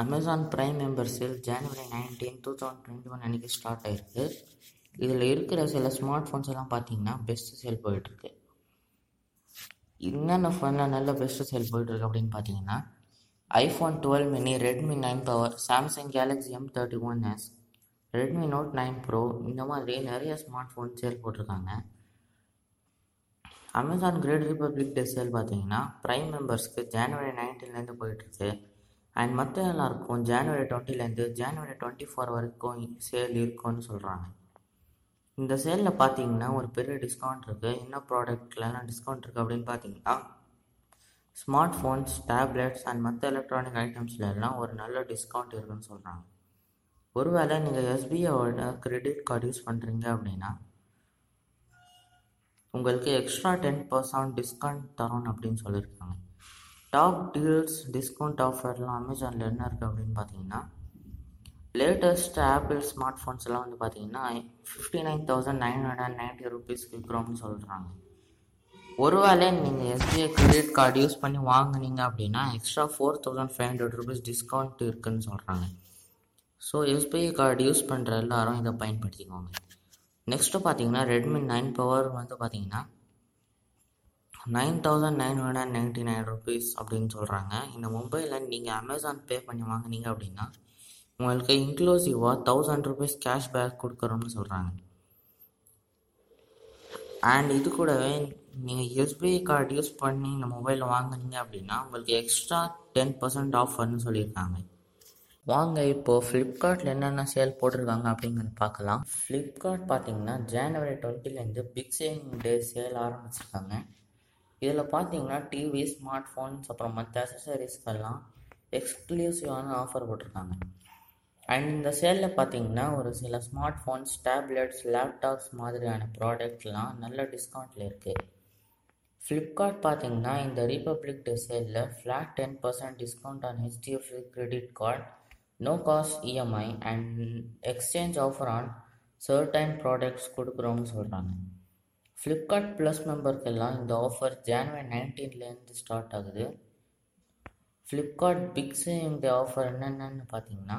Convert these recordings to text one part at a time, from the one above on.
Amazon prime மெம்பர்ஸில் January nineteen two thousand twenty one அன்றைக்கி start ஆயிருக்கு. இதில் இருக்கிற சில ஸ்மார்ட் ஃபோன்ஸ் எல்லாம் பார்த்தீங்கன்னா பெஸ்ட்டு சேல் போயிட்டுருக்கு. என்னென்ன ஃபோனில் நல்ல பெஸ்ட்டு சேல் போயிட்டுருக்கு அப்படின்னு பார்த்தீங்கன்னா iPhone twelve mini Redmi nine power Samsung Galaxy M thirty one S Redmi Note nine Pro இந்த மாதிரி நிறைய ஸ்மார்ட் ஃபோன் சேல் போட்டிருக்காங்க Amazon great republic day sale பார்த்தீங்கன்னா ப்ரைம் மெம்பர்ஸ்க்கு ஜனவரி நைன்டீன்லேருந்து போயிட்டுருக்கு. அண்ட் மற்ற எல்லாருக்கும் ஜனவரி டுவெண்ட்டிலேருந்து ஜனவரி டுவெண்ட்டி ஃபோர் வரைக்கும் சேல் இருக்கும்னு சொல்கிறாங்க இந்த சேலில் பார்த்தீங்கன்னா ஒரு பெரிய டிஸ்கவுண்ட் இருக்குது என்ன ப்ராடக்ட்லலாம் டிஸ்கவுண்ட் இருக்குது அப்படின்னு பார்த்தீங்கன்னா ஸ்மார்ட் ஃபோன்ஸ் டேப்லெட்ஸ் அண்ட் மற்ற எலக்ட்ரானிக் ஐட்டம்ஸ்ல எல்லாம் ஒரு நல்ல டிஸ்கவுண்ட் இருக்குன்னு சொல்கிறாங்க ஒருவேளை நீங்கள் எஸ்பிஐயோட கிரெடிட் கார்டு யூஸ் பண்ணுறீங்க அப்படின்னா உங்களுக்கு எக்ஸ்ட்ரா டென் பர்சன்ட் டிஸ்கவுண்ட் தரோன்னு அப்படின்னு சொல்லியிருக்காங்க டாப் டீல்ஸ் டிஸ்கவுண்ட் ஆஃபர்லாம் அமேசானில் என்ன இருக்குது அப்படின்னு பார்த்தீங்கன்னா லேட்டஸ்ட் ஆப்பிள் ஸ்மார்ட் ஃபோன்ஸ் எல்லாம் வந்து பார்த்தீங்கன்னா fifty nine thousand nine hundred and ninety rupees விற்கிறோம்னு சொல்கிறாங்க ஒருவேளை நீங்கள் எஸ்பிஐ கிரெடிட் கார்டு யூஸ் பண்ணி வாங்குனீங்க அப்படின்னா extra four thousand five hundred rupees discount இருக்குதுன்னு சொல்கிறாங்க ஸோ எஸ்பிஐ கார்டு யூஸ் பண்ணுற எல்லாரும் இதை பயன்படுத்திக்கோங்க. நெக்ஸ்ட்டு பார்த்தீங்கன்னா ரெட்மி நைன் பவர் வந்து பார்த்தீங்கன்னா nine thousand nine hundred and ninety nine rupees அப்படின்னு சொல்கிறாங்க இந்த மொபைலில் நீங்கள் அமேசான் பே பண்ணி வாங்குனீங்க அப்படின்னா உங்களுக்கு இன்க்ளூசிவாக தௌசண்ட் ருபீஸ் கேஷ்பேக் கொடுக்குறோம்னு சொல்கிறாங்க அண்ட் இது கூடவே நீங்கள் எஸ்பிஐ கார்டு யூஸ் பண்ணி இந்த மொபைலில் வாங்குனீங்க அப்படின்னா உங்களுக்கு எக்ஸ்ட்ரா டென் பர்சன்ட் ஆஃபர்னு சொல்லியிருக்காங்க. வாங்க இப்போது ஃப்ளிப்கார்ட்டில் என்னென்ன சேல் போட்டிருக்காங்க அப்படிங்கிறத பார்க்கலாம். ஃப்ளிப்கார்ட் பார்த்தீங்கன்னா ஜனவரி டுவெண்ட்டிலேருந்து பிக் சேவிங் டே சேல் ஆரம்பிச்சிருக்காங்க. இதில் பார்த்தீங்கன்னா டிவி ஸ்மார்ட் ஃபோன்ஸ் அப்புறம் மற்ற அசசரிஸ்க்கெல்லாம் எக்ஸ்க்ளூசிவான ஆஃபர் போட்டிருக்காங்க அண்ட் இந்த சேலில் பார்த்தீங்கன்னா ஒரு சில ஸ்மார்ட் ஃபோன்ஸ் டேப்லெட்ஸ் லேப்டாப்ஸ் மாதிரியான ப்ராடக்ட்லாம் நல்ல டிஸ்கவுண்ட்டில் இருக்குது ஃப்ளிப்கார்ட் பார்த்தீங்கன்னா இந்த republic day சேலில் flat ten percent discount on HDFC credit card no cost EMI and exchange offer on certain products கொடுக்குறோம்னு சொல்கிறாங்க ஃப்ளிப்கார்ட் ப்ளஸ் மெம்பருக்கெல்லாம் இந்த ஆஃபர் ஜான்வரி நைன்டீன்லேருந்து ஸ்டார்ட் ஆகுது. ஃப்ளிப்கார்ட் பிக் இந்த ஆஃபர் என்னென்னு பார்த்தீங்கன்னா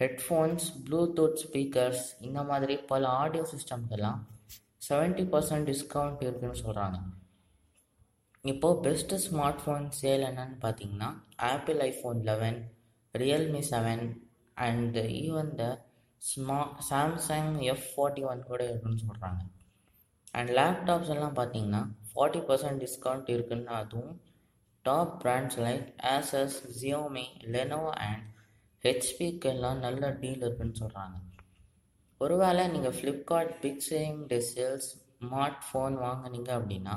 ஹெட்ஃபோன்ஸ் ப்ளூடூத் ஸ்பீக்கர்ஸ் இந்த மாதிரி பல ஆடியோ சிஸ்டம்க்கெல்லாம் செவன்ட்டி பர்சன்ட் டிஸ்கவுண்ட் இருக்குதுன்னு சொல்கிறாங்க இப்போது பெஸ்ட்டு ஸ்மார்ட் ஃபோன் சேல் என்னன்னு பார்த்தீங்கன்னா Apple iPhone eleven Realme seven and even the ஸ்மா Samsung F forty one கூட இருக்குன்னு சொல்கிறாங்க அண்ட் லேப்டாப்ஸ் எல்லாம் பார்த்தீங்கன்னா ஃபார்ட்டி பர்சன்ட் டிஸ்கவுண்ட் இருக்குன்னு அதுவும் top brands like Asus Xiaomi Lenovo and ஹெச்பிக்கு எல்லாம் நல்ல டீல் இருக்குன்னு சொல்கிறாங்க ஒருவேளை நீங்கள் Flipkart big saving smart phone வாங்குனீங்க அப்படின்னா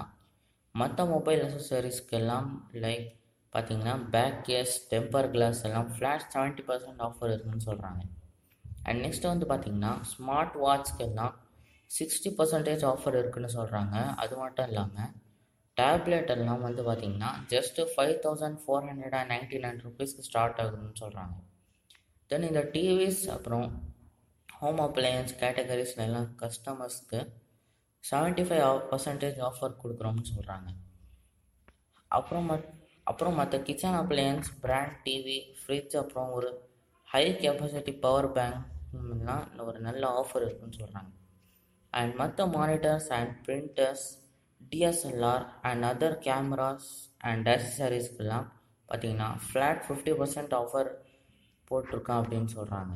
மற்ற மொபைல் அசசரிஸ்க்கு எல்லாம் லைக் பார்த்தீங்கன்னா பேக் கேஸ் டெம்பர் கிளாஸ் எல்லாம் ஃப்ளாட் செவன்ட்டி பர்சன்ட் ஆஃபர் இருக்குன்னு சொல்கிறாங்க அண்ட் நெக்ஸ்ட் வந்து பார்த்தீங்கன்னா ஸ்மார்ட் வாட்ச்க்கு எல்லாம் சிக்ஸ்டி பர்சன்டேஜ் ஆஃபர் இருக்குதுன்னு சொல்கிறாங்க அது மட்டும் இல்லாமல் டேப்லெட் எல்லாம் வந்து பார்த்திங்கன்னா just five thousand four hundred and ninety nine ருபீஸ்க்கு ஸ்டார்ட் ஆகுதுன்னு சொல்கிறாங்க தென் இந்த டிவிஸ் அப்புறம் ஹோம் அப்ளையன்ஸ் கேட்டகரிஸ்ல எல்லாம் கஸ்டமர்ஸ்க்கு செவன்ட்டி ஃபைவ் பர்சன்டேஜ் ஆஃபர் கொடுக்குறோம்னு சொல்கிறாங்க அப்புறம் மட் அப்புறம் மற்ற kitchen appliances brand TV fridge அப்புறம் ஒரு ஹை கெப்பாசிட்டி பவர் பேங்க்லாம் ஒரு நல்ல ஆஃபர் இருக்குன்னு சொல்கிறாங்க அண்ட் மற்ற monitors and printers DSLR and other cameras and அசசரிஸ்க்கெல்லாம் பார்த்தீங்கன்னா ஃப்ளாட் ஃபிஃப்டி பர்சன்ட் ஆஃபர் போட்டிருக்கான் அப்படின்னு சொல்கிறாங்க